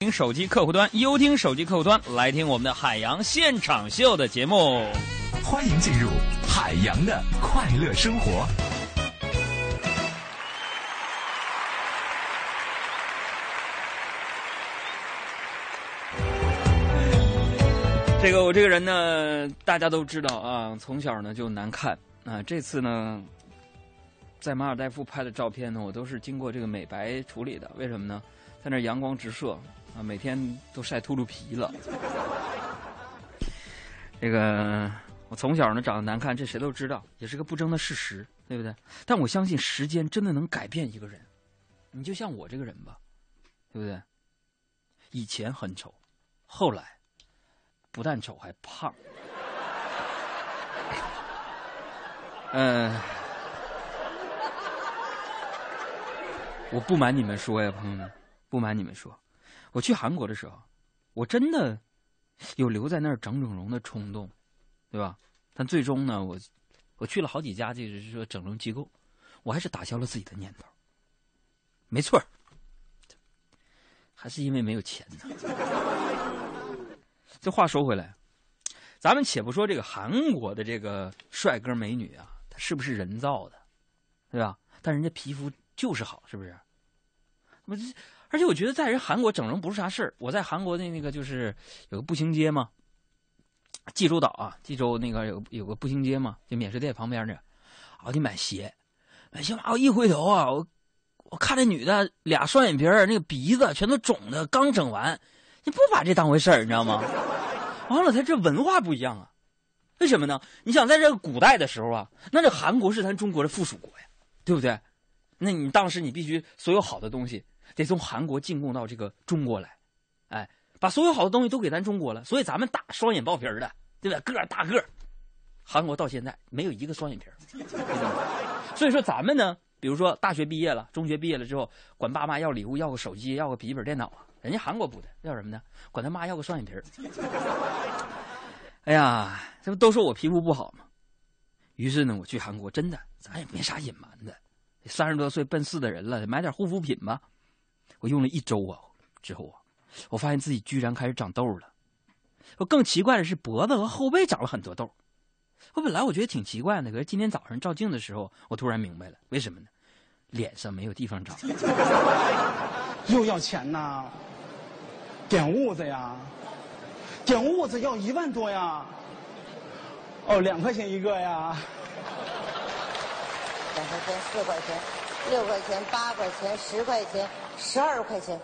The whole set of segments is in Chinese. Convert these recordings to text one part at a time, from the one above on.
听手机客户端，优听手机客户端，来听我们的海洋现场秀的节目。欢迎进入海洋的快乐生活。这个我这个人呢，大家都知道啊，从小呢就难看啊。这次呢，在马尔代夫拍的照片呢，我都是经过这个美白处理的。为什么呢？在那阳光直射啊，每天都晒秃噜皮了。这个我从小呢长得难看，这谁都知道，也是个不争的事实，对不对？但我相信时间真的能改变一个人。你就像我这个人吧，对不对？以前很丑，后来不但丑还胖。嗯、我不瞒你们说呀，朋友们，不瞒你们说，我去韩国的时候，我真的有留在那儿整整容的冲动，对吧？但最终呢，我我去了好几家，就是说整容机构，我还是打消了自己的念头。没错还是因为没有钱呢。这话说回来，咱们且不说这个韩国的这个帅哥美女啊，他是不是人造的，对吧？但人家皮肤就是好，是不是？我这，而且我觉得在人韩国整容不是啥事儿。我在韩国的那个就是有个步行街嘛，济州岛啊，济州那个有有个步行街嘛，就免税店旁边那，我去买鞋，买鞋嘛，我一回头啊，我我看那女的俩双眼皮儿，那个鼻子全都肿的，刚整完，你不把这当回事儿，你知道吗？完了，他这文化不一样啊，为什么呢？你想在这个古代的时候啊，那这韩国是咱中国的附属国呀，对不对？那你当时你必须所有好的东西得从韩国进贡到这个中国来，哎，把所有好的东西都给咱中国了，所以咱们大双眼爆皮儿的，对吧？个儿大个儿，韩国到现在没有一个双眼皮儿，所以说咱们呢，比如说大学毕业了，中学毕业了之后，管爸妈要礼物，要个手机，要个笔记本电脑啊，人家韩国不的，要什么呢？管他妈要个双眼皮儿。哎呀，这不都说我皮肤不好吗？于是呢，我去韩国，真的，咱也没啥隐瞒的。三十多岁奔四的人了，买点护肤品吧。我用了一周啊，之后啊，我发现自己居然开始长痘了。我更奇怪的是，脖子和后背长了很多痘。我本来我觉得挺奇怪的，可是今天早上照镜的时候，我突然明白了，为什么呢？脸上没有地方长。又要钱呐？点痦子呀？点痦子要一万多呀？哦，两块钱一个呀？两块钱、四块钱、六块钱、八块钱、十块钱、十二块钱，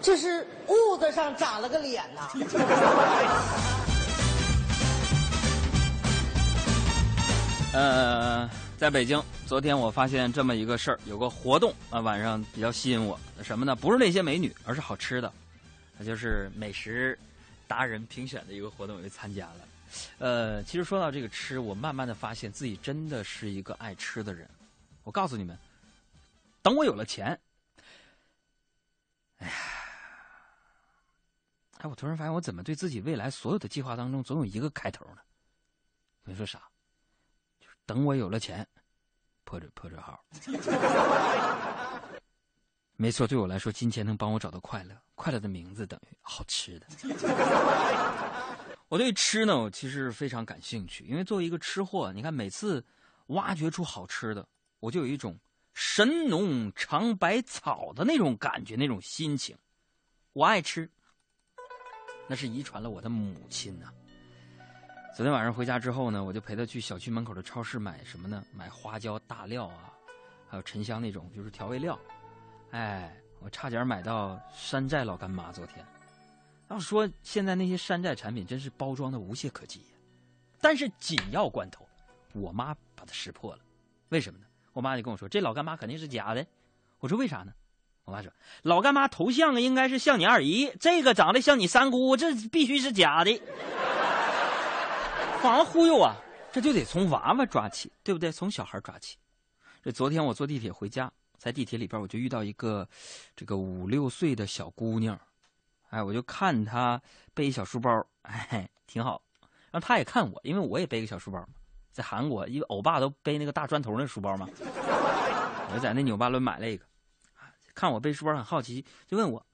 这是痦子上长了个脸呐！呃，在北京，昨天我发现这么一个事儿，有个活动啊，晚上比较吸引我。什么呢？不是那些美女，而是好吃的，那就是美食达人评选的一个活动，我就参加了。呃，其实说到这个吃，我慢慢的发现自己真的是一个爱吃的人。我告诉你们，等我有了钱，哎呀，哎，我突然发现，我怎么对自己未来所有的计划当中，总有一个开头呢？你说啥？就是等我有了钱，破折破折号。没错，对我来说，金钱能帮我找到快乐。快乐的名字等于好吃的。我对吃呢，我其实非常感兴趣，因为作为一个吃货，你看每次挖掘出好吃的，我就有一种神农尝百草的那种感觉，那种心情。我爱吃，那是遗传了我的母亲呐、昨天晚上回家之后呢，我就陪她去小区门口的超市买什么呢？买花椒、大料啊，还有沉香那种就是调味料。哎，我差点买到山寨老干妈。昨天，要说现在那些山寨产品真是包装的无懈可击。但是紧要关头，我妈把它识破了。为什么呢？我妈就跟我说，这老干妈肯定是假的。我说为啥呢？我妈说，老干妈头像应该是像你二姨，这个长得像你三姑，这必须是假的。防忽悠啊，这就得从娃娃抓起，对不对？从小孩抓起。这昨天我坐地铁回家，在地铁里边我就遇到一个这个五六岁的小姑娘，哎，我就看她背一小书包，哎，挺好。然后她也看我，因为我也背个小书包嘛，在韩国，因为欧巴都背那个大砖头那书包嘛，我就在那纽巴伦买了一个，看我背书包很好奇，就问我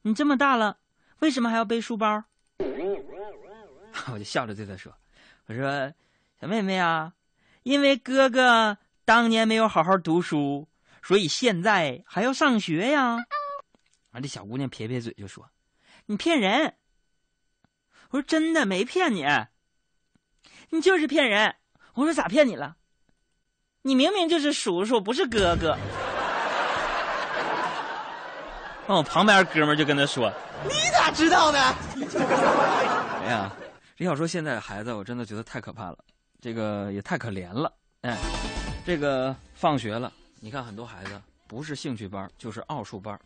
你这么大了，为什么还要背书包？” 我就笑着对他说：“我说，小妹妹啊，因为哥哥当年没有好好读书，所以现在还要上学呀。”完，这小姑娘撇撇嘴就说：“你骗人！”我说：“真的没骗你，你就是骗人。”我说：“咋骗你了？你明明就是叔叔，不是哥哥。”那我旁边哥们就跟他说：“你咋知道呢？”哎呀，李小说现在的孩子，我真的觉得太可怕了，这个也太可怜了。哎，这个放学了，你看很多孩子不是兴趣班就是奥数班，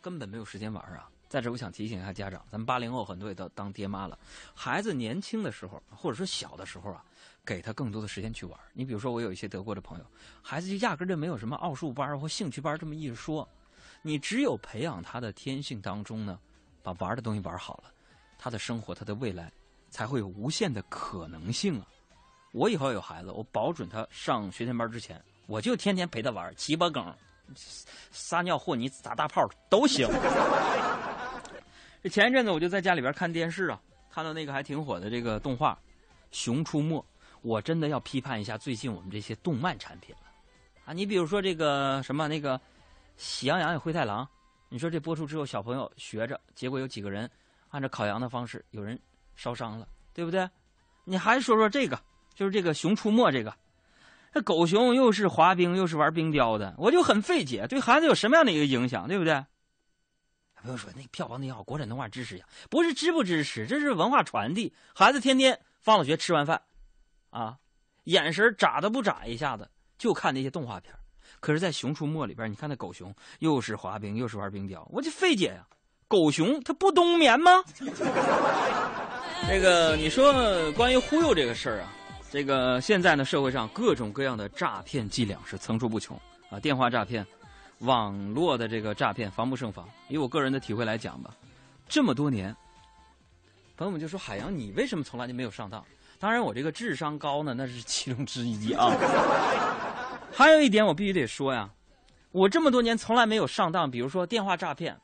根本没有时间玩啊。在这，我想提醒一下家长，咱们八零后很多也都当爹妈了，孩子年轻的时候或者说小的时候啊，给他更多的时间去玩。你比如说，我有一些德国的朋友，孩子就压根就没有什么奥数班或兴趣班这么一说。你只有培养他的天性当中呢，把玩的东西玩好了，他的生活，他的未来才会有无限的可能性啊！我以后有孩子，我保准他上学前班之前，我就天天陪他玩鸡巴梗、撒尿和泥砸大炮都行。这前一阵子我就在家里边看电视啊，看到那个还挺火的这个动画《熊出没》，我真的要批判一下最近我们这些动漫产品了啊！你比如说这个什么那个。喜羊羊与灰太狼，你说这播出之后，小朋友学着，结果有几个人按照烤羊的方式，有人烧伤了，对不对？你还说说这个，就是这个《熊出没》这个，这狗熊又是滑冰又是玩冰雕的，我就很费解，对孩子有什么样的一个影响，对不对？不用说那票房挺好，国产动画支持呀，不是支不支持，这是文化传递。孩子天天放了学吃完饭，啊，眼神眨都不眨一下子，就看那些动画片。可是，在《熊出没》里边，你看那狗熊又是滑冰又是玩冰雕，我就费解呀。狗熊它不冬眠吗？这个你说关于忽悠这个事儿啊，这个现在呢，社会上各种各样的诈骗伎俩是层出不穷啊，电话诈骗、网络的这个诈骗防不胜防。以我个人的体会来讲吧，这么多年，朋友们就说海洋，你为什么从来就没有上当？当然，我这个智商高呢，那是其中之一啊。还有一点，我必须得说呀，我这么多年从来没有上当。比如说电话诈骗，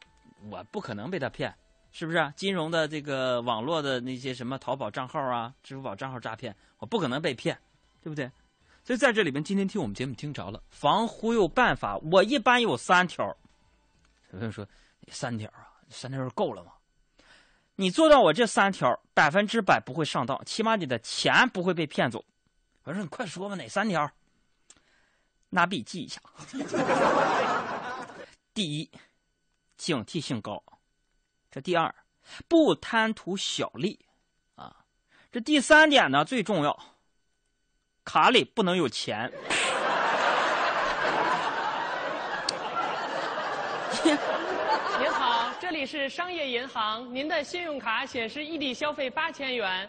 我不可能被他骗，是不是？金融的这个网络的那些什么淘宝账号啊、支付宝账号诈骗，我不可能被骗，对不对？所以在这里边，今天听我们节目听着了，防忽悠办法，我一般有三条。有人说，三条啊，三条够了吗？你做到我这三条，百分之百不会上当，起码你的钱不会被骗走。我说你快说吧，哪三条？拿笔记一下。第一，警惕性高；这第二，不贪图小利啊；这第三点呢最重要，卡里不能有钱。您好，这里是商业银行，您的信用卡显示异地消费八千元，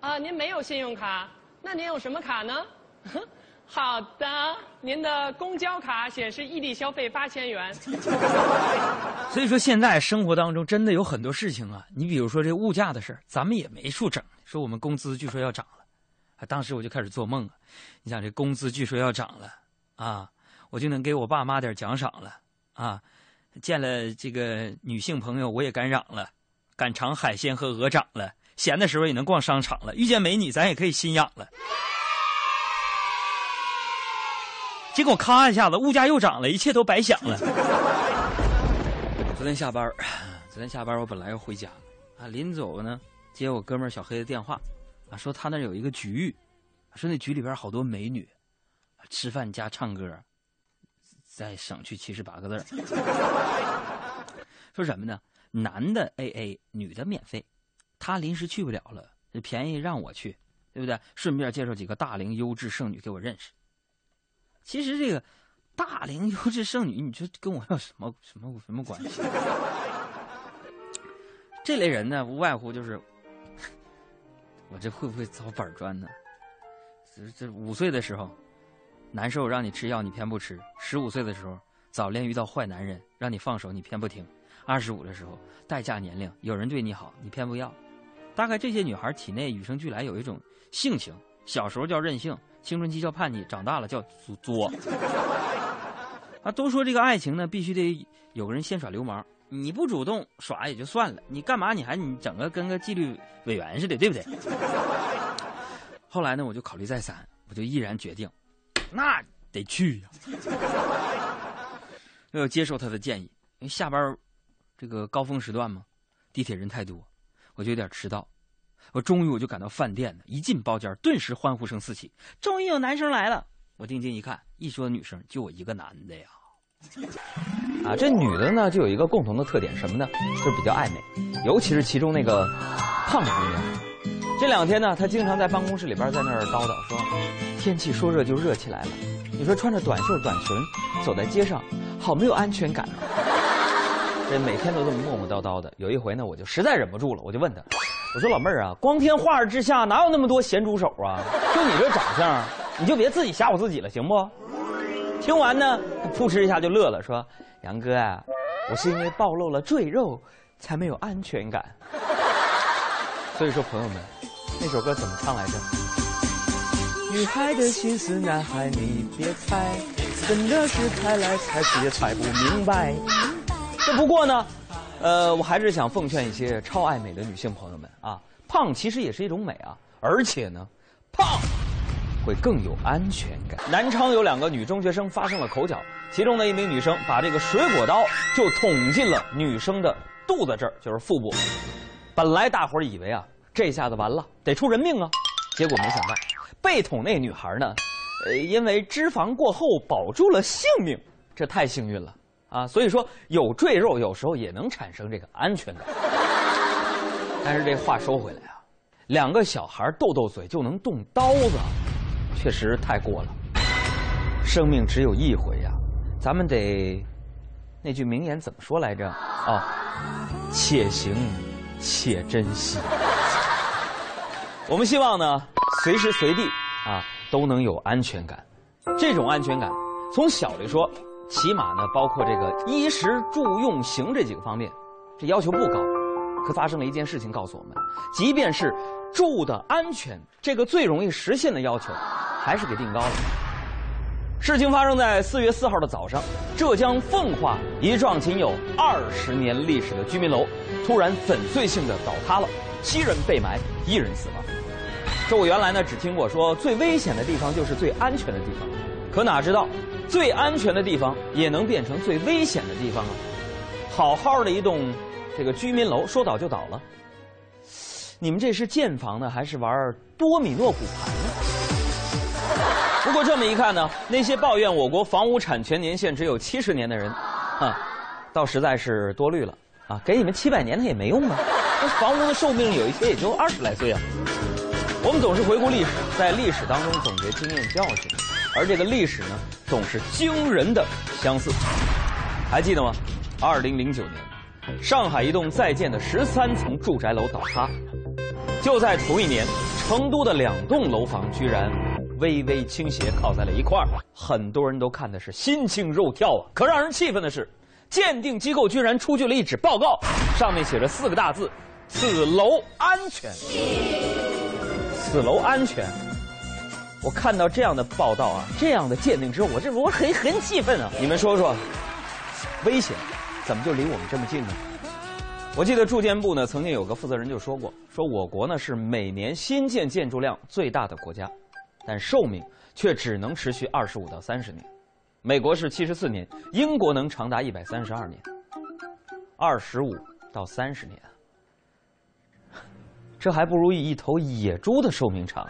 啊，您没有信用卡，那您有什么卡呢？好的，您的公交卡显示异地消费八千元。所以说，现在生活当中真的有很多事情啊。你比如说这物价的事儿，咱们也没处整。说我们工资据说要涨当时我就开始做梦了。你想这工资据说要涨了啊，我就能给我爸妈点奖赏了啊。见了这个女性朋友，我也敢嚷了，敢尝海鲜和鹅掌了。闲的时候也能逛商场了，遇见美女咱也可以心痒了。结果咔一下子，物价又涨了，一切都白想了。昨天下班 昨天下班我本来要回家，啊，临走呢，接我哥们儿小黑的电话，啊，说他那有一个局，说那局里边好多美女，吃饭加唱歌，再省去七十八个字 说什么呢？男的 A A，女的免费，他临时去不了了，便宜让我去，对不对？顺便介绍几个大龄优质剩女给我认识。其实这个大龄优质剩女，你说跟我有什么什么什么关系？这类人呢，无外乎就是我这会不会遭板砖呢？这这五岁的时候难受，让你吃药你偏不吃；十五岁的时候早恋遇到坏男人，让你放手你偏不听；二十五的时候待嫁年龄有人对你好，你偏不要。大概这些女孩体内与生俱来有一种性情，小时候叫任性。青春期叫叛逆，长大了叫作。啊，都说这个爱情呢，必须得有个人先耍流氓，你不主动耍也就算了，你干嘛你还你整个跟个纪律委员似的，对不对？后来呢，我就考虑再三，我就毅然决定，那得去呀、要接受他的建议，因为下班这个高峰时段嘛，地铁人太多，我就有点迟到。我终于我就赶到饭店了，一进包间，顿时欢呼声四起，终于有男生来了。我定睛一看，一说女生就我一个男的呀。啊，这女的呢就有一个共同的特点，什么呢？就是比较爱美，尤其是其中那个胖姑娘。这两天呢，她经常在办公室里边在那儿叨叨说，天气说热就热起来了。你说穿着短袖短裙走在街上，好没有安全感啊！这每天都这么磨磨叨叨的。有一回呢，我就实在忍不住了，我就问她，我说老妹儿啊，光天化日之下哪有那么多咸猪手啊？就你这长相，你就别自己吓唬自己了，行不？听完呢，他扑哧一下就乐了，说：“杨哥啊，我是因为暴露了赘肉，才没有安全感。”所以说，朋友们，那首歌怎么唱来着？女孩的心思，男孩你别猜，真的是猜来猜去也猜不明白。这不过呢，呃，我还是想奉劝一些超爱美的女性朋友们啊，胖其实也是一种美啊，而且呢，胖。会更有安全感。南昌有两个女中学生发生了口角，其中的一名女生把这个水果刀就捅进了女生的肚子这儿，就是腹部。本来大伙儿以为啊，这下子完了，得出人命啊，结果没想到，被捅那女孩呢，呃，因为脂肪过厚保住了性命，这太幸运了啊！所以说，有赘肉有时候也能产生这个安全感。但是这话说回来啊，两个小孩斗斗嘴就能动刀子。确实太过了，生命只有一回呀，咱们得那句名言怎么说来着？哦，且行且珍惜。我们希望呢，随时随地啊都能有安全感。这种安全感，从小里说，起码呢包括这个衣食住用行这几个方面，这要求不高。可发生了一件事情，告诉我们，即便是住的安全这个最容易实现的要求，还是给定高了。事情发生在四月四号的早上，浙江奉化一幢仅有二十年历史的居民楼，突然粉碎性的倒塌了，七人被埋，一人死亡。这我原来呢只听过说最危险的地方就是最安全的地方，可哪知道最安全的地方也能变成最危险的地方啊！好好的一栋。这个居民楼说倒就倒了，你们这是建房呢，还是玩多米诺骨牌呢？不过这么一看呢，那些抱怨我国房屋产权年限只有七十年的人，啊，倒实在是多虑了啊！给你们七百年它也没用啊，那房屋的寿命有一些也就二十来岁啊。我们总是回顾历史，在历史当中总结经验教训，而这个历史呢，总是惊人的相似。还记得吗？二零零九年。上海一栋在建的十三层住宅楼倒塌，就在同一年，成都的两栋楼房居然微微倾斜，靠在了一块儿，很多人都看的是心惊肉跳啊！可让人气愤的是，鉴定机构居然出具了一纸报告，上面写着四个大字：“此楼安全。”此楼安全。我看到这样的报道啊，这样的鉴定之后，我这我很很气愤啊！你们说说，危险。怎么就离我们这么近呢？我记得住建部呢曾经有个负责人就说过，说我国呢是每年新建建筑量最大的国家，但寿命却只能持续二十五到三十年。美国是七十四年，英国能长达一百三十二年。二十五到三十年，这还不如一头野猪的寿命长。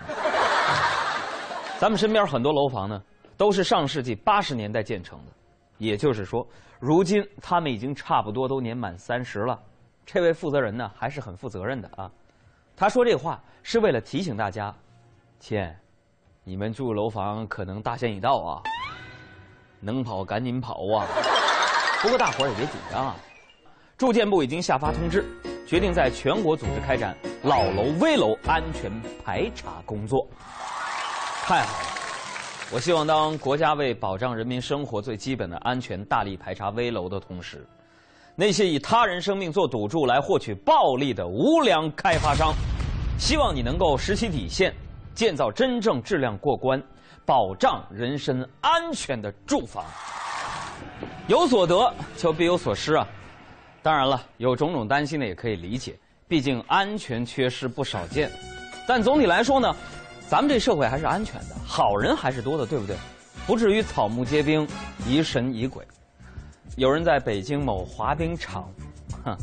咱们身边很多楼房呢，都是上世纪八十年代建成的，也就是说。如今他们已经差不多都年满三十了，这位负责人呢还是很负责任的啊。他说这话是为了提醒大家，亲，你们住楼房可能大限已到啊，能跑赶紧跑啊。不过大伙儿也别紧张啊，住建部已经下发通知，决定在全国组织开展老楼危楼安全排查工作。太好了。我希望，当国家为保障人民生活最基本的安全大力排查危楼的同时，那些以他人生命做赌注来获取暴利的无良开发商，希望你能够拾起底线，建造真正质量过关、保障人身安全的住房。有所得就必有所失啊！当然了，有种种担心呢，也可以理解，毕竟安全缺失不少见。但总体来说呢，咱们这社会还是安全的，好人还是多的，对不对？不至于草木皆兵，疑神疑鬼。有人在北京某滑冰场，哼，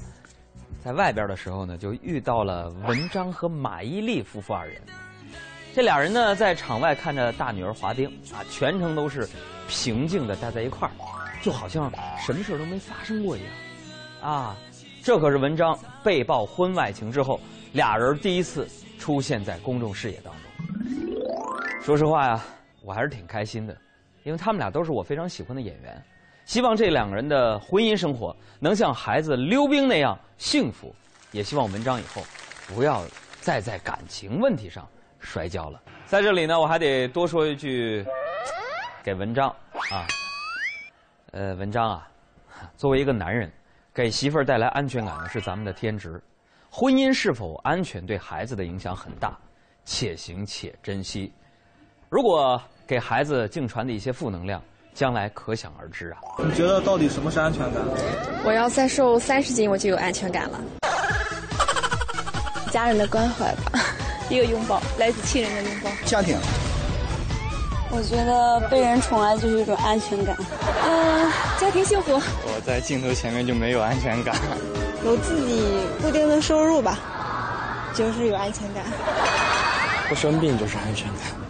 在外边的时候呢，就遇到了文章和马伊琍夫妇二人。这俩人呢，在场外看着大女儿滑冰啊，全程都是平静的待在一块儿，就好像什么事都没发生过一样。啊，这可是文章被曝婚外情之后，俩人第一次出现在公众视野当中。说实话呀，我还是挺开心的，因为他们俩都是我非常喜欢的演员。希望这两个人的婚姻生活能像孩子溜冰那样幸福，也希望文章以后不要再在感情问题上摔跤了。在这里呢，我还得多说一句，给文章啊，呃，文章啊，作为一个男人。给媳妇儿带来安全感呢，是咱们的天职。婚姻是否安全，对孩子的影响很大，且行且珍惜。如果给孩子净传递一些负能量，将来可想而知啊。你觉得到底什么是安全感？我要再瘦三十斤，我就有安全感了。家人的关怀吧，一个拥抱，来自亲人的拥抱。家庭。我觉得被人宠爱就是一种安全感。嗯，家庭幸福。我在镜头前面就没有安全感。有自己固定的收入吧，就是有安全感。不生病就是安全感。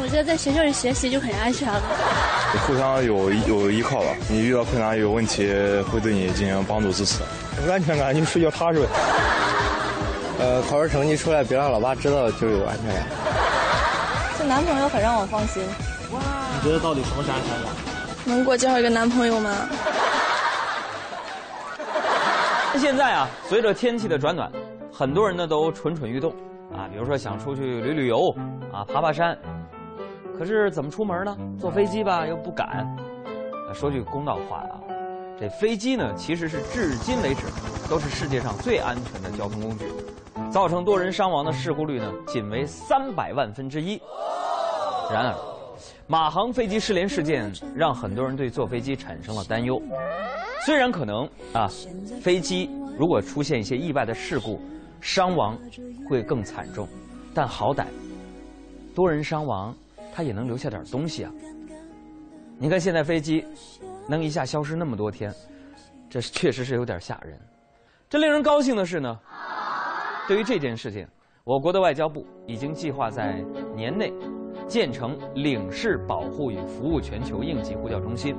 我觉得在学校里学习就很安全了。互相有有依靠吧，你遇到困难有问题会对你进行帮助支持。有安全感就睡觉踏实。呃，考试成绩出来别让老爸知道就有安全感。这男朋友很让我放心。哇！你觉得到底什么是安全感？能给我介绍一个男朋友吗？现在啊，随着天气的转暖，很多人呢都蠢蠢欲动啊，比如说想出去旅旅游啊，爬爬山。可是怎么出门呢？坐飞机吧又不敢。说句公道话啊，这飞机呢其实是至今为止都是世界上最安全的交通工具。造成多人伤亡的事故率呢，仅为三百万分之一。然而，马航飞机失联事件让很多人对坐飞机产生了担忧。虽然可能啊，飞机如果出现一些意外的事故，伤亡会更惨重，但好歹多人伤亡，他也能留下点东西啊。你看现在飞机能一下消失那么多天，这确实是有点吓人。这令人高兴的是呢。对于这件事情，我国的外交部已经计划在年内建成领事保护与服务全球应急呼叫中心。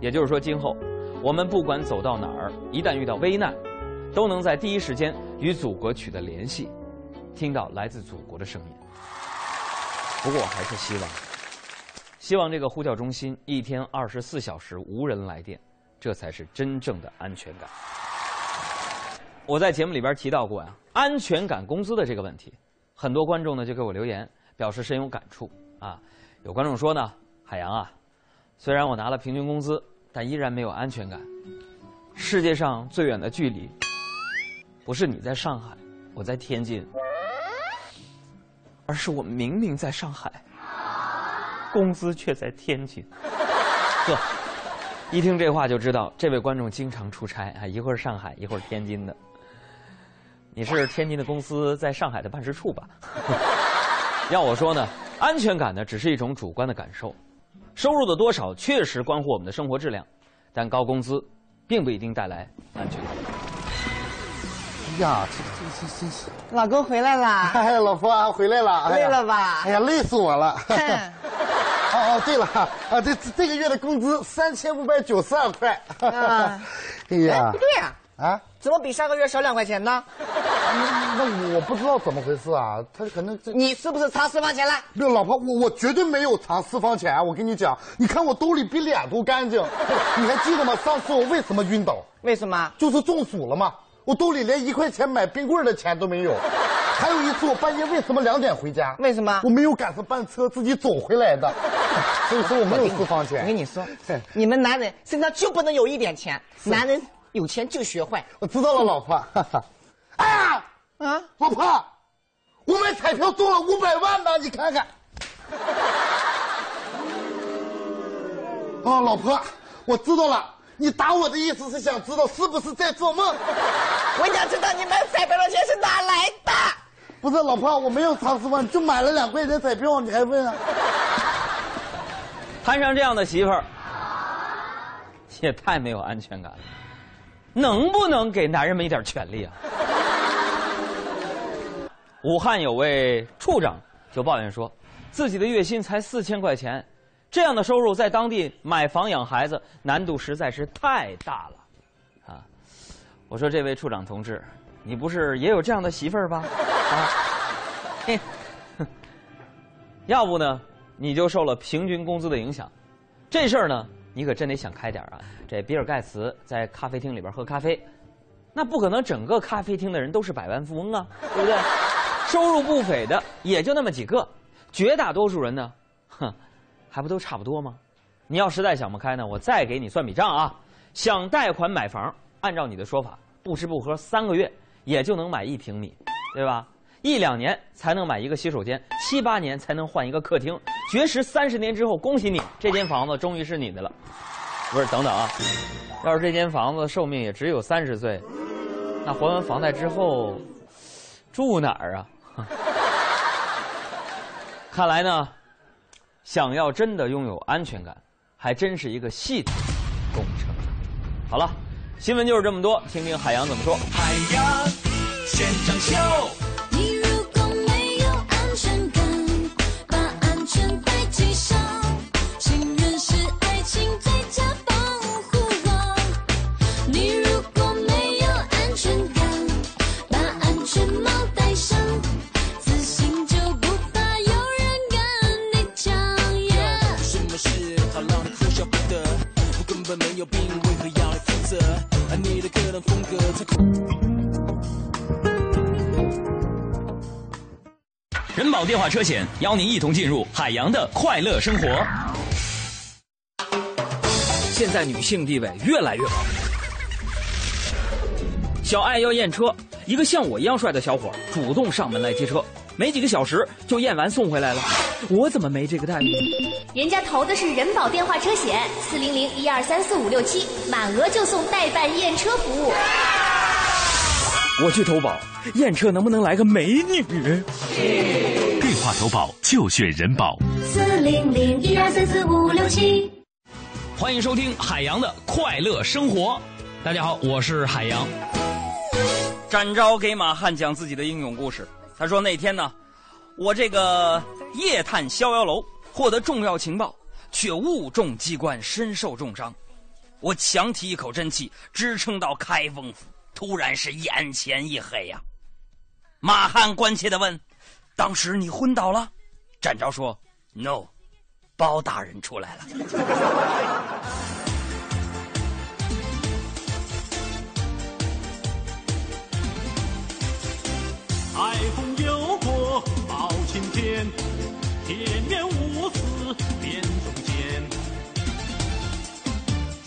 也就是说，今后我们不管走到哪儿，一旦遇到危难，都能在第一时间与祖国取得联系，听到来自祖国的声音。不过，我还是希望，希望这个呼叫中心一天二十四小时无人来电，这才是真正的安全感。我在节目里边提到过呀，安全感工资的这个问题，很多观众呢就给我留言，表示深有感触啊。有观众说呢，海洋啊，虽然我拿了平均工资，但依然没有安全感。世界上最远的距离，不是你在上海，我在天津，而是我明明在上海，工资却在天津。呵，一听这话就知道，这位观众经常出差啊，一会儿上海，一会儿天津的。你是天津的公司在上海的办事处吧？要我说呢，安全感呢只是一种主观的感受，收入的多少确实关乎我们的生活质量，但高工资并不一定带来安全感。哎呀，这这这真是！老公回来啦！哎，老婆回来了，累了吧？哎呀，累死我了！哦哦，对了啊，这这个月的工资三千五百九十二块。啊，哎呀，不对呀！啊。怎么比上个月少两块钱呢？那我不知道怎么回事啊，他可能这你是不是藏私房钱了？没有，老婆，我我绝对没有藏私房钱。我跟你讲，你看我兜里比脸都干净。你还记得吗？上次我为什么晕倒？为什么？就是中暑了嘛。我兜里连一块钱买冰棍的钱都没有。还有一次我半夜为什么两点回家？为什么？我没有赶上班车，自己走回来的。所以说我没有私房钱。我跟你说，你们男人身上就不能有一点钱，男人。有钱就学坏，我知道了，老婆。哎呀，啊，老婆，我买彩票中了五百万呢，你看看。啊，老婆，我知道了，你打我的意思是想知道是不是在做梦？我想知道你买彩票的钱是哪来的？不是老婆，我没有藏私房，就买了两块钱彩票，你还问啊？摊上这样的媳妇儿，也太没有安全感了。能不能给男人们一点权利啊？武汉有位处长就抱怨说，自己的月薪才四千块钱，这样的收入在当地买房养孩子难度实在是太大了，啊！我说这位处长同志，你不是也有这样的媳妇儿吧？啊，要不呢，你就受了平均工资的影响，这事儿呢？你可真得想开点啊！这比尔盖茨在咖啡厅里边喝咖啡，那不可能整个咖啡厅的人都是百万富翁啊，对不对？收入不菲的也就那么几个，绝大多数人呢，哼，还不都差不多吗？你要实在想不开呢，我再给你算笔账啊。想贷款买房，按照你的说法，不吃不喝三个月也就能买一平米，对吧？一两年才能买一个洗手间，七八年才能换一个客厅，绝食三十年之后，恭喜你，这间房子终于是你的了。不是，等等啊，要是这间房子寿命也只有三十岁，那还完房贷之后住哪儿啊？看来呢，想要真的拥有安全感，还真是一个系统工程。好了，新闻就是这么多，听听海洋怎么说。海洋现场秀。人保电话车险邀您一同进入海洋的快乐生活。现在女性地位越来越高。小爱要验车，一个像我一样帅的小伙主动上门来接车，没几个小时就验完送回来了。我怎么没这个待遇？人家投的是人保电话车险，四零零一二三四五六七，满额就送代办验车服务。我去投保，验车能不能来个美女？电话投保就选人保。四零零一二三四五六七。欢迎收听海洋的快乐生活。大家好，我是海洋。展昭给马汉讲自己的英勇故事。他说那天呢，我这个夜探逍遥楼，获得重要情报，却误中机关，身受重伤。我强提一口真气，支撑到开封府。突然是眼前一黑呀！马汉关切的问：“当时你昏倒了？”展昭说：“No，包大人出来了。”海风有过包青天，铁面无私辨忠奸，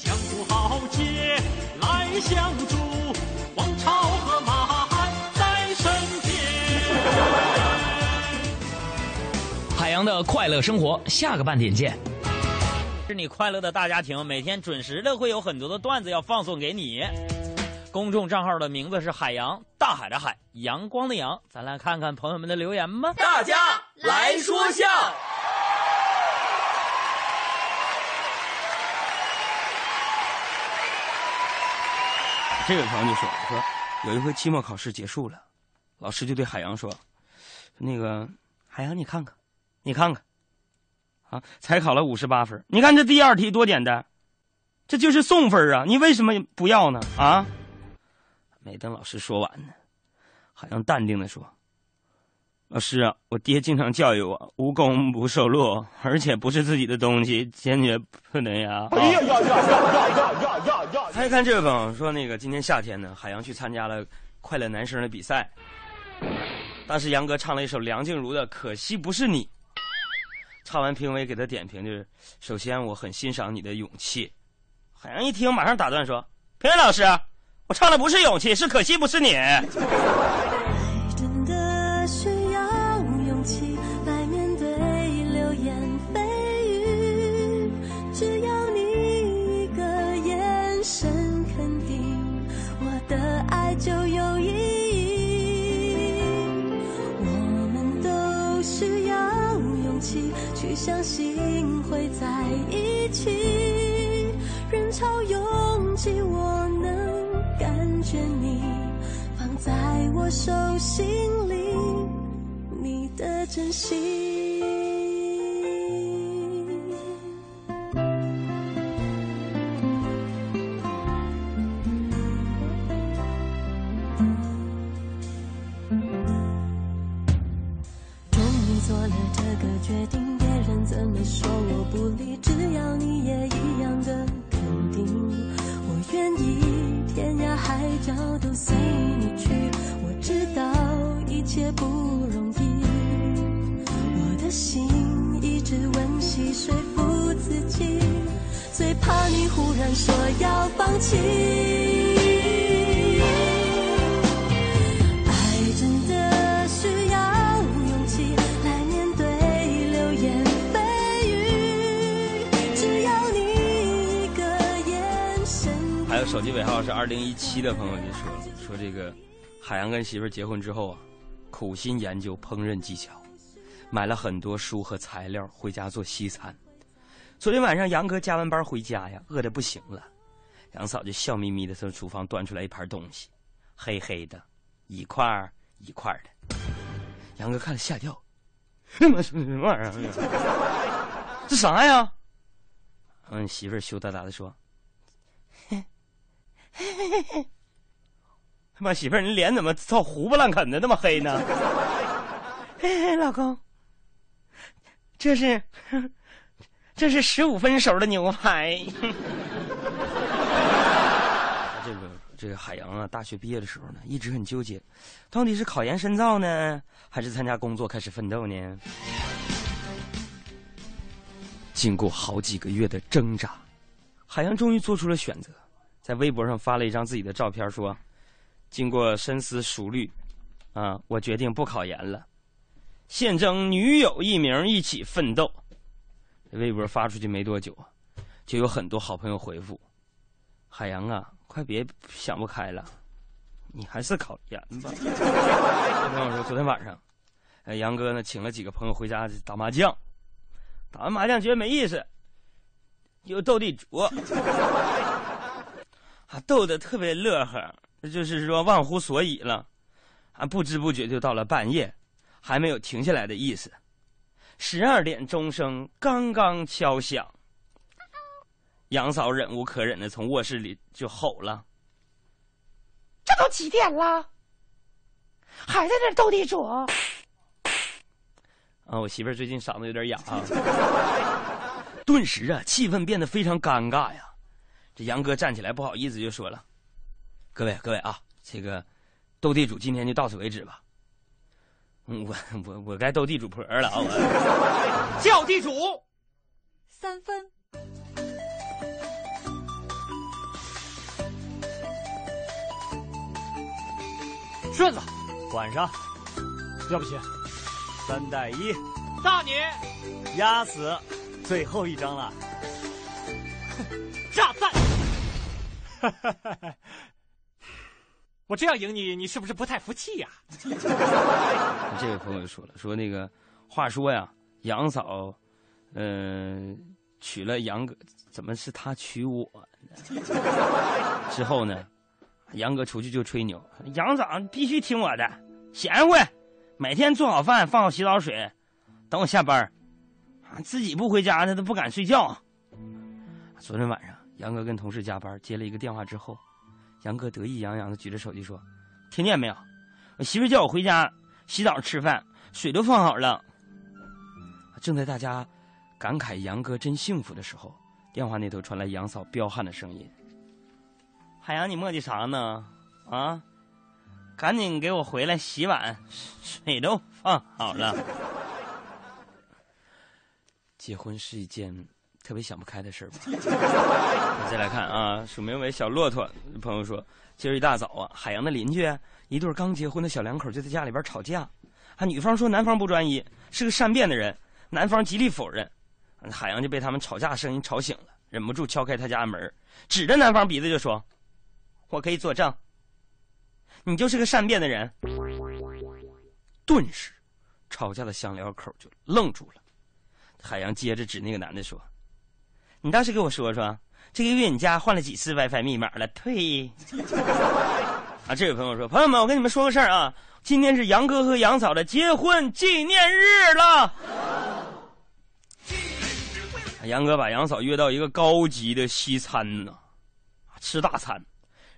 江湖豪杰来相助。的快乐生活，下个半点见。是你快乐的大家庭，每天准时的会有很多的段子要放送给你。公众账号的名字是海洋，大海的海，阳光的阳。咱来看看朋友们的留言吧。大家来说笑。这位朋友就说：“说有一回期末考试结束了，老师就对海洋说，那个海洋，你看看。”你看看，啊，才考了五十八分。你看这第二题多简单，这就是送分啊！你为什么不要呢？啊？没等老师说完呢，海洋淡定的说：“老师啊，我爹经常教育我，无功不受禄，而且不是自己的东西，坚决不能呀。”哎呀呀呀呀呀呀呀呀呀！还看这位朋友说，那个今年夏天呢，海洋去参加了快乐男声的比赛，当时杨哥唱了一首梁静茹的《可惜不是你》。唱完，评委给他点评就是：首先，我很欣赏你的勇气。海洋一听，马上打断说：“评委老师，我唱的不是勇气，是可惜不是你。”相信会在一起。人潮拥挤，我能感觉你放在我手心里，你的真心。不理，只要你也一样的肯定，我愿意天涯海角都随你去。我知道一切不容易，我的心一直温习说服自己，最怕你忽然说要放弃。手机尾号是二零一七的朋友就说了，说这个海洋跟媳妇结婚之后啊，苦心研究烹饪技巧，买了很多书和材料回家做西餐。昨天晚上杨哥加完班回家呀，饿得不行了，杨嫂就笑眯眯的从厨房端出来一盘东西，黑黑的，一块儿一块儿的。杨哥看了吓掉，他妈什么玩意儿？这啥呀？嗯，媳妇羞答答的说。他妈媳妇儿，你脸怎么操胡不烂啃的那么黑呢？嘿嘿，老公，这是这是十五分熟的牛排。这个这个海洋啊，大学毕业的时候呢，一直很纠结，到底是考研深造呢，还是参加工作开始奋斗呢？经过好几个月的挣扎，海洋终于做出了选择，在微博上发了一张自己的照片，说：“经过深思熟虑，啊，我决定不考研了，现征女友一名，一起奋斗。”微博发出去没多久，就有很多好朋友回复：“海洋啊，快别想不开了，你还是考研吧。”有朋友说，昨天晚上，杨哥呢请了几个朋友回家打麻将，打完麻将觉得没意思，又斗地主，啊，逗得特别乐呵，就是说忘乎所以了，啊，不知不觉就到了半夜，还没有停下来的意思。十二点钟声刚刚敲响，杨嫂忍无可忍的从卧室里就吼了：“这都几点了，还在那斗地主？啊，我媳妇儿最近嗓子有点哑啊。顿时啊，气氛变得非常尴尬呀。这杨哥站起来，不好意思就说了：“各位各位啊，这个斗地主今天就到此为止吧。嗯我我我该斗地主婆了啊！我 叫地主，三分。顺子，晚上，要不起，三带一，大你，压死，最后一张了，炸弹！我这样赢你，你是不是不太服气呀、这位朋友说了，说那个话说呀，杨嫂，嗯、娶了杨哥，怎么是他娶我呢？之后呢，杨哥出去就吹牛，杨嫂必须听我的，贤惠，每天做好饭，放好洗澡水，等我下班，自己不回家，他都不敢睡觉。昨天晚上，杨哥跟同事加班，接了一个电话之后，杨哥得意洋洋的举着手机说：“听见没有？我媳妇叫我回家洗澡吃饭，水都放好了。”正在大家感慨杨哥真幸福的时候，电话那头传来杨嫂彪悍的声音：“海洋，你磨叽啥呢？啊，赶紧给我回来洗碗，水都放好了。”结婚是一件特别想不开的事儿吧？再来看啊，署名为小骆驼朋友说，今儿一大早啊，海洋的邻居一对刚结婚的小两口就在家里边吵架，啊，女方说男方不专一，是个善变的人，男方极力否认，海洋就被他们吵架的声音吵醒了，忍不住敲开他家门，指着男方鼻子就说：“我可以作证，你就是个善变的人。”顿时，吵架的小两口就愣住了。海洋接着指那个男的说：“你倒是给我说说，这个月你家换了几次 WiFi 密码了？呸！” 啊，这位朋友说：“朋友们，我跟你们说个事儿啊，今天是杨哥和杨嫂的结婚纪念日了。”杨哥把杨嫂约到一个高级的西餐呢，吃大餐。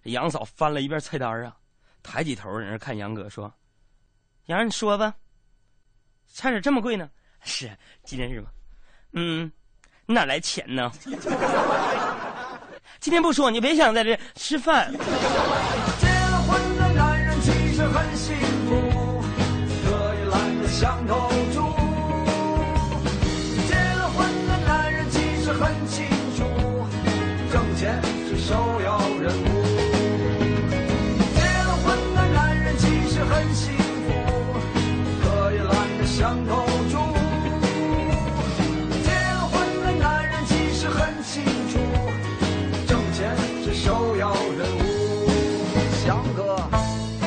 杨嫂翻了一遍菜单啊，抬起头在那看杨哥说：“杨儿，你说吧，菜咋这么贵呢？是纪念日吗？嗯，哪来钱呢？今天不说，你别想在这吃饭。”结了婚的男人其实很幸福，可以懒得相同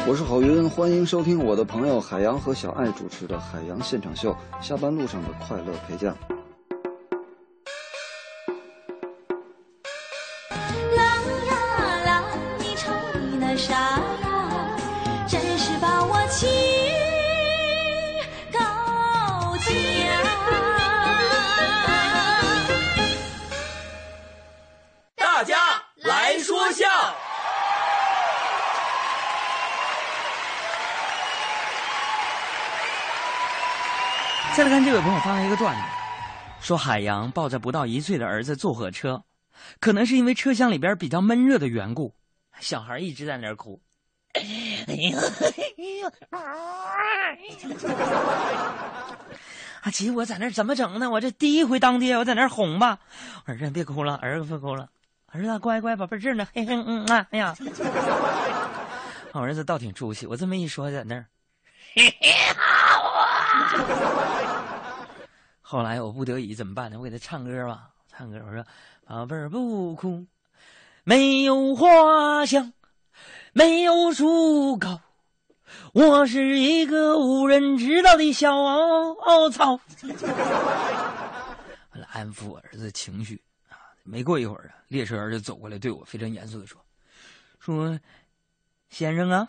我是郝云，欢迎收听我的朋友海洋和小爱主持的《海洋现场秀》，下班路上的快乐陪驾。再来看这位朋友发来一个段子，说海洋抱着不到一岁的儿子坐火车，可能是因为车厢里边比较闷热的缘故，小孩一直在那儿哭。哎呀，啊，其实我在那儿怎么整呢？我这第一回当爹，我在那儿哄吧，儿子别哭了，儿子别哭了，儿子乖乖宝贝儿这儿呢，嘿嘿嗯啊，哎呀，我儿子倒挺出息，我这么一说，在那儿。后来我不得已怎么办呢？我给他唱歌吧，唱歌。我说：“宝贝儿不哭，没有花香，没有树高，我是一个无人知道的小草。”为了安抚我儿子情绪啊，没过一会儿啊，列车员就走过来对我非常严肃的说：“说先生啊，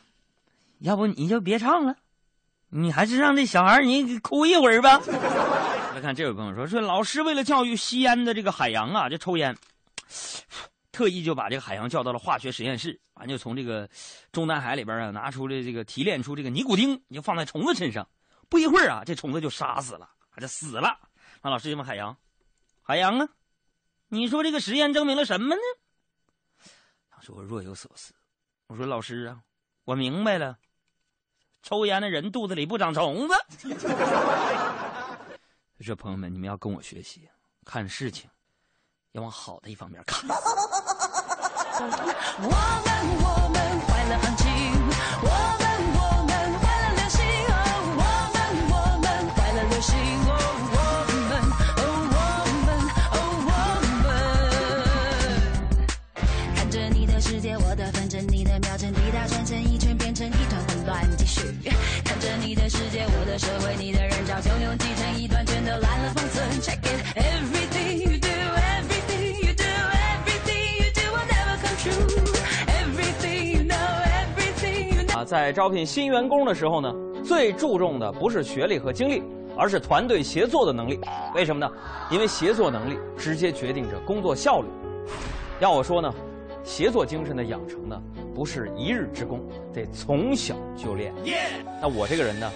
要不你就别唱了。”你还是让这小孩你哭一会儿吧。来看这位朋友说说，老师为了教育吸烟的这个海洋啊，这抽烟，特意就把这个海洋叫到了化学实验室，完就从这个中南海里边啊拿出了这个提炼出这个尼古丁，就放在虫子身上，不一会儿啊，这虫子就杀死了，就死了。那老师就问海洋，海洋啊，你说这个实验证明了什么呢？他说我若有所思。我说老师啊，我明白了。抽烟的人肚子里不长虫子。说朋友们，你们要跟我学习，看事情要往好的一方面看。我们我看着你的世界，我的社会，你的人潮汹涌挤成一团，全都烂了封存。Check it, everything you do, 啊，在招聘新员工的时候呢，最注重的不是学历和经历，而是团队协作的能力。为什么呢？因为协作能力直接决定着工作效率。要我说呢，协作精神的养成呢，不是一日之功，得从小就练。那我这个人呢，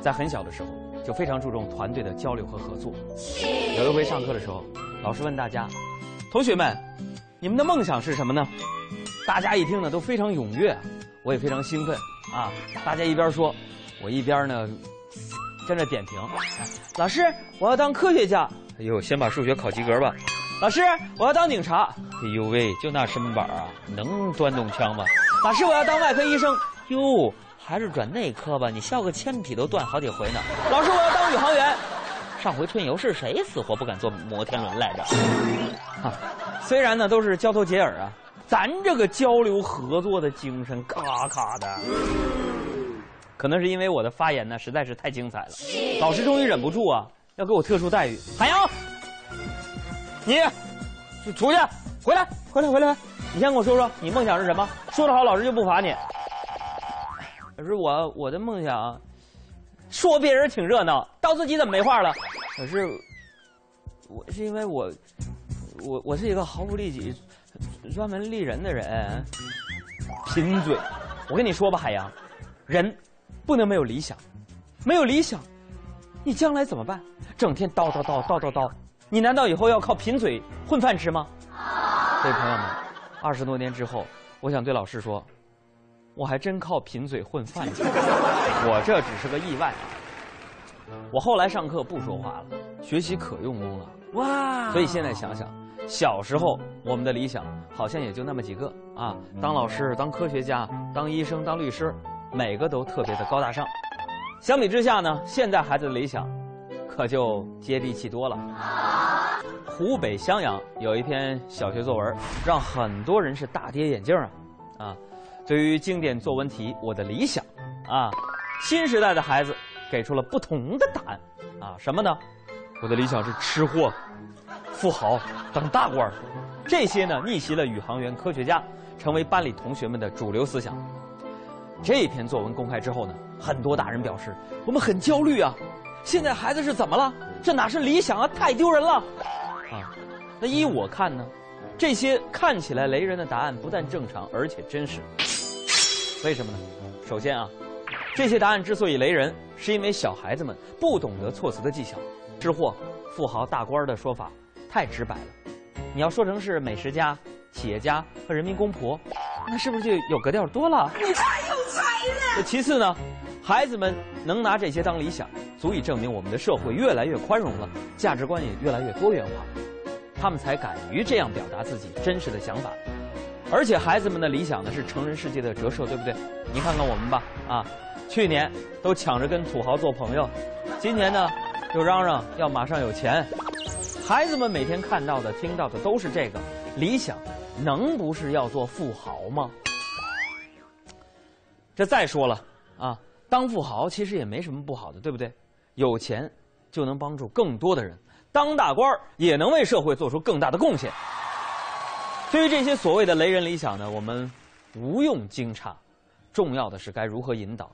在很小的时候就非常注重团队的交流和合作。有一回上课的时候，老师问大家：“同学们，你们的梦想是什么呢？”大家一听呢都非常踊跃，我也非常兴奋啊！大家一边说，我一边呢跟着点评。老师，我要当科学家。哎呦，先把数学考及格吧。老师，我要当警察。哎呦喂，就那身板啊，能端动枪吗？老师，我要当外科医生。哟，还是转内科吧，你削个铅笔都断好几回呢。老师，我要当宇航员。上回春游是谁死活不敢坐摩天轮来着？啊，虽然呢都是交头接耳啊，咱这个交流合作的精神咔咔的。可能是因为我的发言呢实在是太精彩了，老师终于忍不住啊，要给我特殊待遇。海洋，你出去，回来，回来，回来，你先跟我说说你梦想是什么？说得好，老师就不罚你。可是我我的梦想，说别人挺热闹，到自己怎么没话了？可是我是因为我我我是一个毫不利己、专门利人的人，贫嘴。我跟你说吧，海洋，人不能没有理想，没有理想，你将来怎么办？整天叨叨叨叨叨叨，你难道以后要靠贫嘴混饭吃吗？各位朋友们，二十多年之后，我想对老师说，我还真靠贫嘴混饭吃，我这只是个意外啊。我后来上课不说话了，学习可用功了。哇！所以现在想想，小时候我们的理想好像也就那么几个啊，当老师、当科学家、当医生、当律师，每个都特别的高大上。相比之下呢，现在孩子的理想可就接地气多了。湖北襄阳有一篇小学作文，让很多人是大跌眼镜啊！啊，对于经典作文题《我的理想》，啊，新时代的孩子给出了不同的答案啊，什么呢？我的理想是吃货、富豪、当大官儿，这些呢逆袭了宇航员、科学家，成为班里同学们的主流思想。这篇作文公开之后呢，很多大人表示我们很焦虑啊，现在孩子是怎么了？这哪是理想啊，太丢人了！啊，那依我看呢，这些看起来雷人的答案不但正常，而且真实。为什么呢？首先啊，这些答案之所以雷人，是因为小孩子们不懂得措辞的技巧。吃货、富豪、大官的说法太直白了，你要说成是美食家、企业家和人民公仆，那是不是就有格调多了？你太有才了！其次呢，孩子们能拿这些当理想，足以证明我们的社会越来越宽容了，价值观也越来越多元化，他们才敢于这样表达自己真实的想法。而且孩子们的理想呢是成人世界的折射，对不对？你看看我们吧，啊，去年都抢着跟土豪做朋友，今年呢？又嚷嚷要马上有钱，孩子们每天看到的、听到的都是这个理想，能不是要做富豪吗？这再说了啊，当富豪其实也没什么不好的，对不对？有钱就能帮助更多的人，当大官也能为社会做出更大的贡献。对于这些所谓的雷人理想呢，我们无用惊诧，重要的是该如何引导，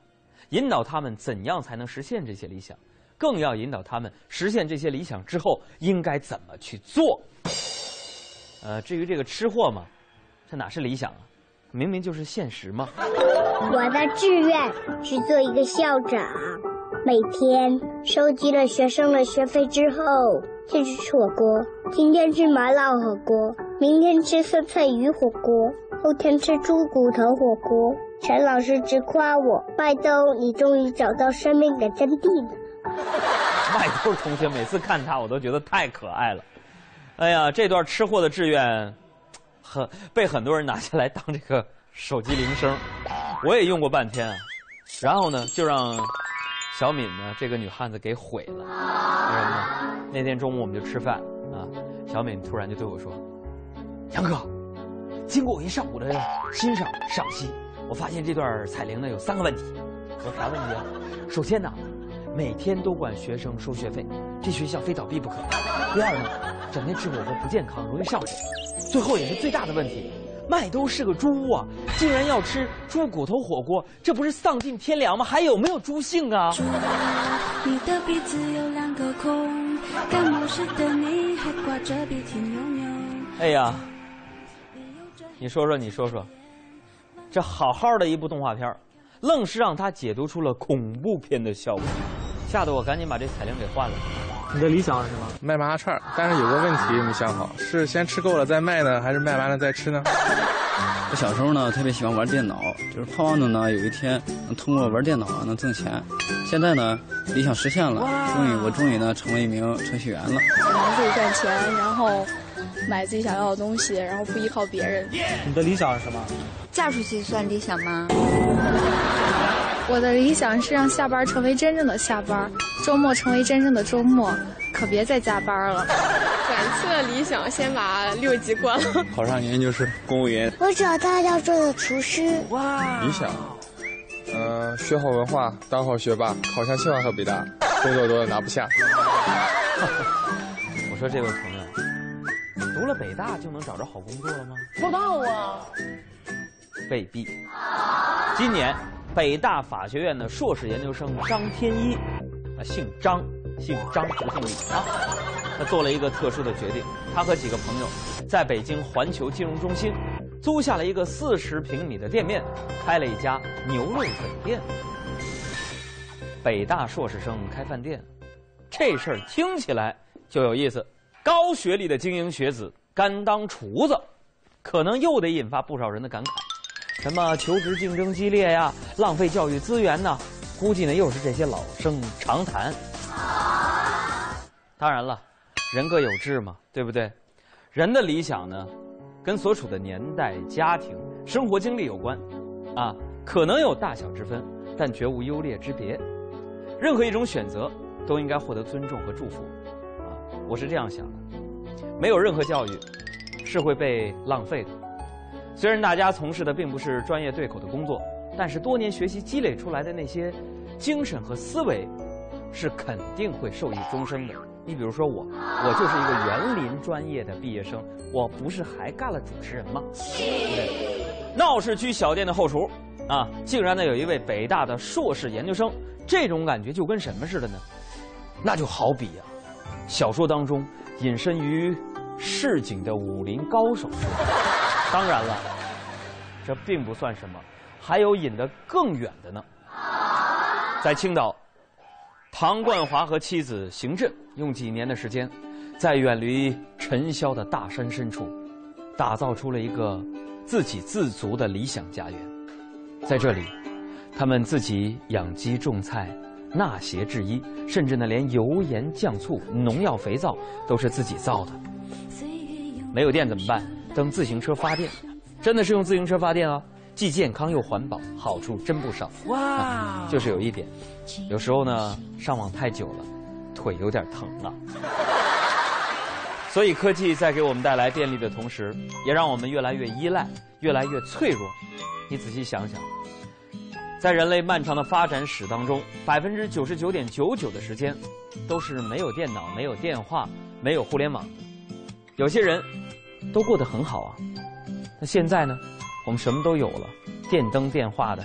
引导他们怎样才能实现这些理想。更要引导他们实现这些理想之后应该怎么去做。呃，至于这个吃货嘛，这哪是理想啊？明明就是现实嘛。我的志愿是做一个校长，每天收集了学生的学费之后，就去吃火锅。今天吃麻辣火锅，明天吃酸菜鱼火锅，后天吃猪骨头火锅。陈老师直夸我：“麦兜，你终于找到生命的真谛了。”麦兜同学每次看他，我都觉得太可爱了。哎呀，这段吃货的志愿，很被很多人拿下来当这个手机铃声，我也用过半天啊。然后呢，就让小敏呢这个女汉子给毁了。为什么呢？那天中午我们就吃饭啊，小敏突然就对我说：“杨哥，经过我一上午的欣赏赏析，我发现这段彩铃呢有三个问题。有啥问题啊？首先呢。”每天都管学生收学费，这学校非倒闭不可。第二呢，整天吃火锅不健康，容易上火。最后也是最大的问题，麦兜是个猪啊，竟然要吃猪骨头火锅，这不是丧尽天良吗？还有没有猪性啊？你的鼻子有两个孔，感冒时的你还挂着鼻涕牛牛。哎呀，你说说，你说说，这好好的一部动画片，愣是让他解读出了恐怖片的效果。吓得我赶紧把这彩铃给换了。你的理想是什么？卖麻辣串但是有个问题没想好，是先吃够了再卖呢，还是卖完了再吃呢？我小时候呢特别喜欢玩电脑，就是盼望着呢有一天能通过玩电脑能挣钱。现在呢理想实现了，终于我终于呢成为一名程序员了。能自己赚钱，然后买自己想要的东西，然后不依靠别人。你的理想是什么？嫁出去算理想吗？我的理想是让下班成为真正的下班，周末成为真正的周末，可别再加班了。短期的理想，先把六级过了，考上研究生、公务员。我找到要做的厨师。哇！理想，嗯，学好文化，当好学霸，考上清华和北大，工作多的拿不下。我说这位朋友，读了北大就能找着好工作了吗？不知道啊。未必。今年北大法学院的硕士研究生张天一，啊，姓张，姓张不姓李啊，他做了一个特殊的决定，他和几个朋友在北京环球金融中心租下了一个四十平米的店面，开了一家牛肉粉店。北大硕士生开饭店，这事儿听起来就有意思。高学历的精英学子甘当厨子，可能又得引发不少人的感慨。什么求职竞争激烈呀，浪费教育资源呐，估计呢又是这些老生常谈。当然了，人各有志嘛，对不对？人的理想呢，跟所处的年代、家庭、生活经历有关，啊，可能有大小之分，但绝无优劣之别。任何一种选择都应该获得尊重和祝福，啊，我是这样想的。没有任何教育是会被浪费的。虽然大家从事的并不是专业对口的工作，但是多年学习积累出来的那些精神和思维，是肯定会受益终生的。你比如说我，我就是一个园林专业的毕业生，我不是还干了主持人吗？对？闹市区小店的后厨，啊，竟然呢有一位北大的硕士研究生，这种感觉就跟什么似的呢？那就好比呀、小说当中隐身于市井的武林高手似的。当然了，这并不算什么，还有引得更远的呢。在青岛，唐冠华和妻子邢震用几年的时间，在远离尘嚣的大山深处，打造出了一个自给自足的理想家园。在这里，他们自己养鸡种菜、纳鞋制衣，甚至呢连油盐酱醋、农药肥皂都是自己造的。没有电怎么办？蹬自行车发电，真的是用自行车发电啊，既健康又环保，好处真不少。哇啊就是有一点，有时候呢上网太久了，腿有点疼了。所以科技在给我们带来便利的同时，也让我们越来越依赖，越来越脆弱。你仔细想想，在人类漫长的发展史当中，百分之九十九点九九的时间，都是没有电脑、没有电话、没有互联网的。有些人都过得很好啊。那现在呢，我们什么都有了，电灯、电话的，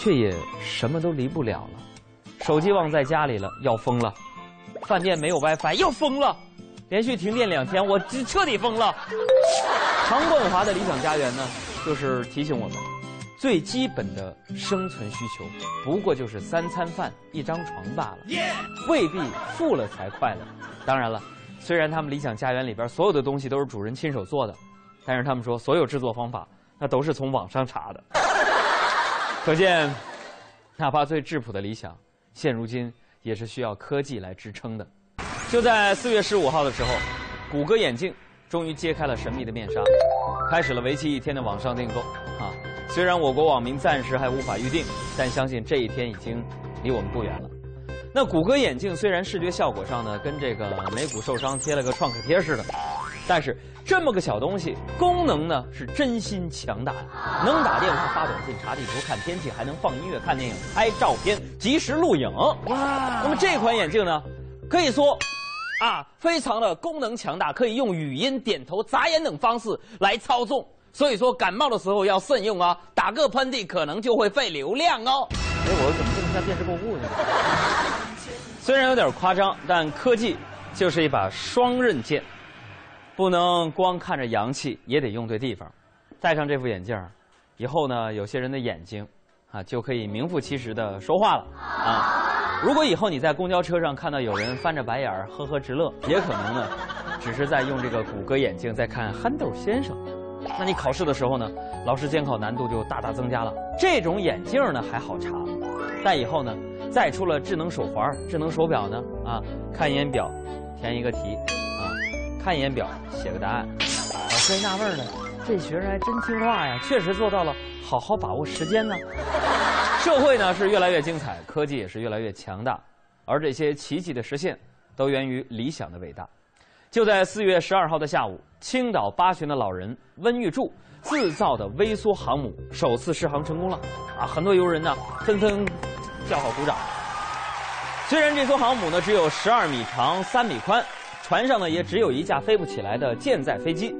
却也什么都离不了了。手机忘在家里了，要疯了；饭店没有 WiFi，要疯了；连续停电两天，我这彻底疯了。唐冠华的理想家园呢，就是提醒我们，最基本的生存需求，不过就是三餐饭、一张床罢了，未必富了才快乐。当然了。虽然他们理想家园里边所有的东西都是主人亲手做的，但是他们说所有制作方法那都是从网上查的。可见，哪怕最质朴的理想，现如今也是需要科技来支撑的。就在四月十五号的时候，谷歌眼镜终于揭开了神秘的面纱，开始了为期一天的网上订购。啊，虽然我国网民暂时还无法预定，但相信这一天已经离我们不远了。那谷歌眼镜虽然视觉效果上呢跟这个眉骨受伤贴了个创可贴似的，但是这么个小东西，功能呢是真心强大的，能打电话、发短信、查地图、看天气，还能放音乐、看电影、拍照片、及时录影。哇！那么这款眼镜呢，可以说啊，非常的功能强大，可以用语音、点头、眨眼等方式来操纵。所以说感冒的时候要慎用啊，打个喷嚏可能就会费流量哦。哎，我怎么这么像电视购物呢？虽然有点夸张，但科技就是一把双刃剑，不能光看着洋气，也得用对地方。戴上这副眼镜以后呢，有些人的眼睛啊就可以名副其实的说话了啊。如果以后你在公交车上看到有人翻着白眼儿呵呵直乐，也可能呢，只是在用这个谷歌眼镜在看憨豆先生。那你考试的时候呢，老师监考难度就大大增加了。这种眼镜呢还好查，但以后呢，再出了智能手环、智能手表呢，啊，看一眼表，填一个题，啊，看一眼表，写个答案。老师还纳闷呢，这学生还真听话呀，确实做到了好好把握时间呢。社会呢是越来越精彩，科技也是越来越强大，而这些奇迹的实现，都源于理想的伟大。就在四月十二号的下午，青岛八旬的老人温玉柱自造的微缩航母首次试航成功了，啊，很多游人呢纷纷叫好鼓掌。虽然这艘航母呢只有十二米长、三米宽，船上呢也只有一架飞不起来的舰载飞机，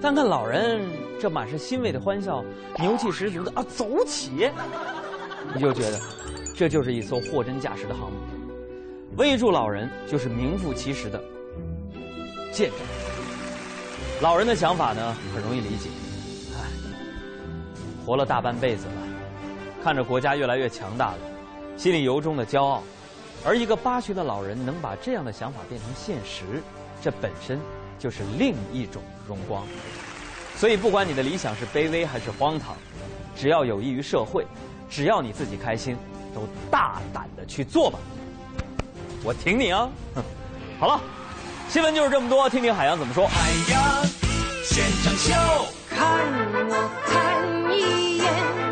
但看老人这满是欣慰的欢笑，牛气十足的啊走起，你就觉得这就是一艘货真价实的航母。围住老人就是名副其实的见证。老人的想法呢很容易理解，唉，活了大半辈子了，看着国家越来越强大了，心里由衷的骄傲。而一个八旬的老人能把这样的想法变成现实，这本身就是另一种荣光。所以，不管你的理想是卑微还是荒唐，只要有益于社会，只要你自己开心，都大胆的去做吧。我挺你啊！好了，新闻就是这么多，听听海洋怎么说。海洋现场秀，看我看一眼